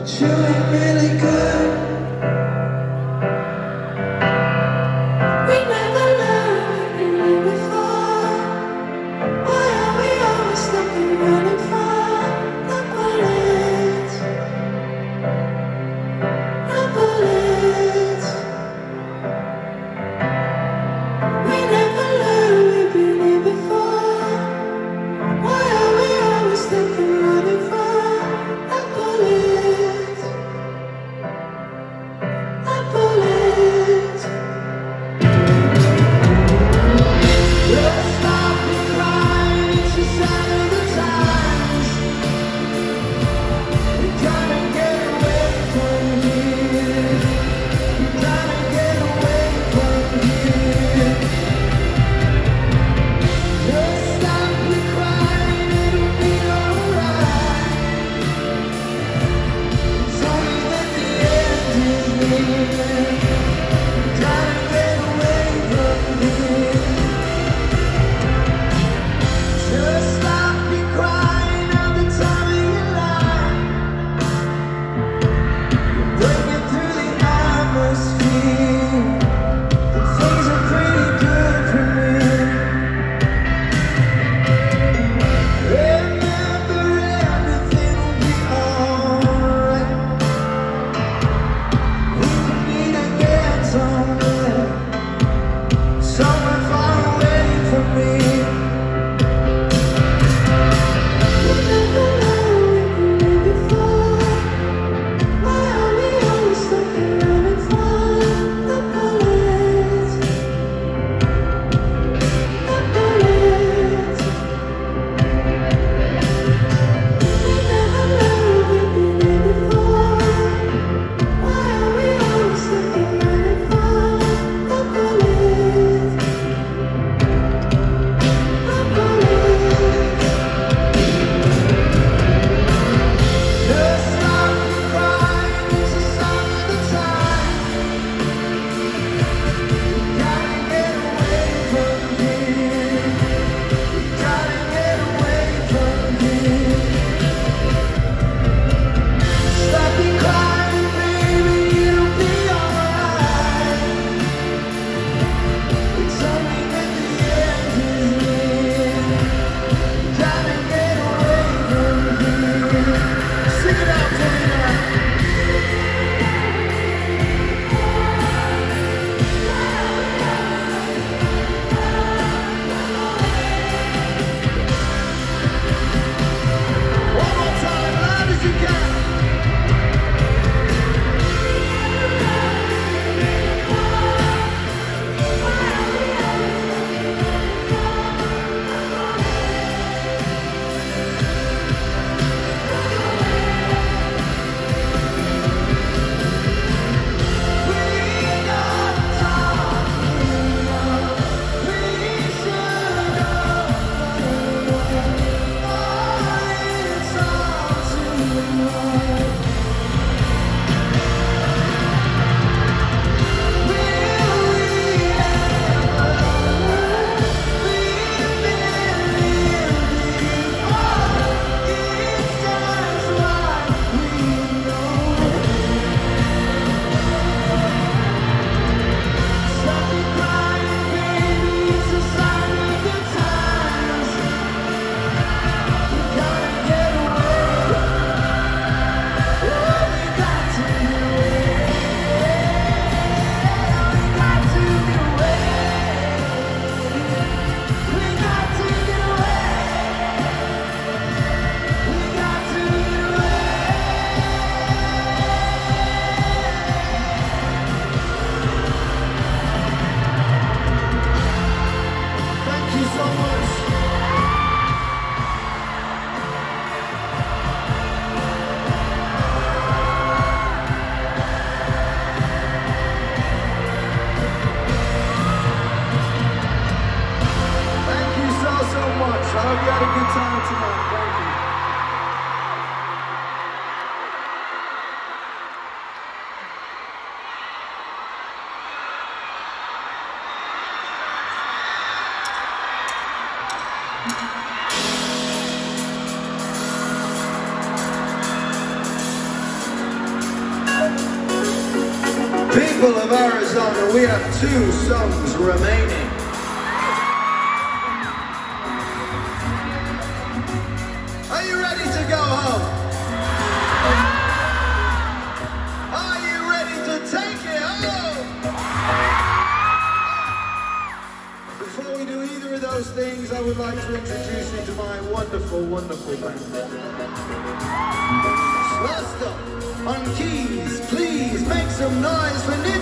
but you ain't really People of Arizona, we have two songs remaining. Things, I would like to introduce you to my wonderful, wonderful band. First up, on keys, please make some noise for Ninja.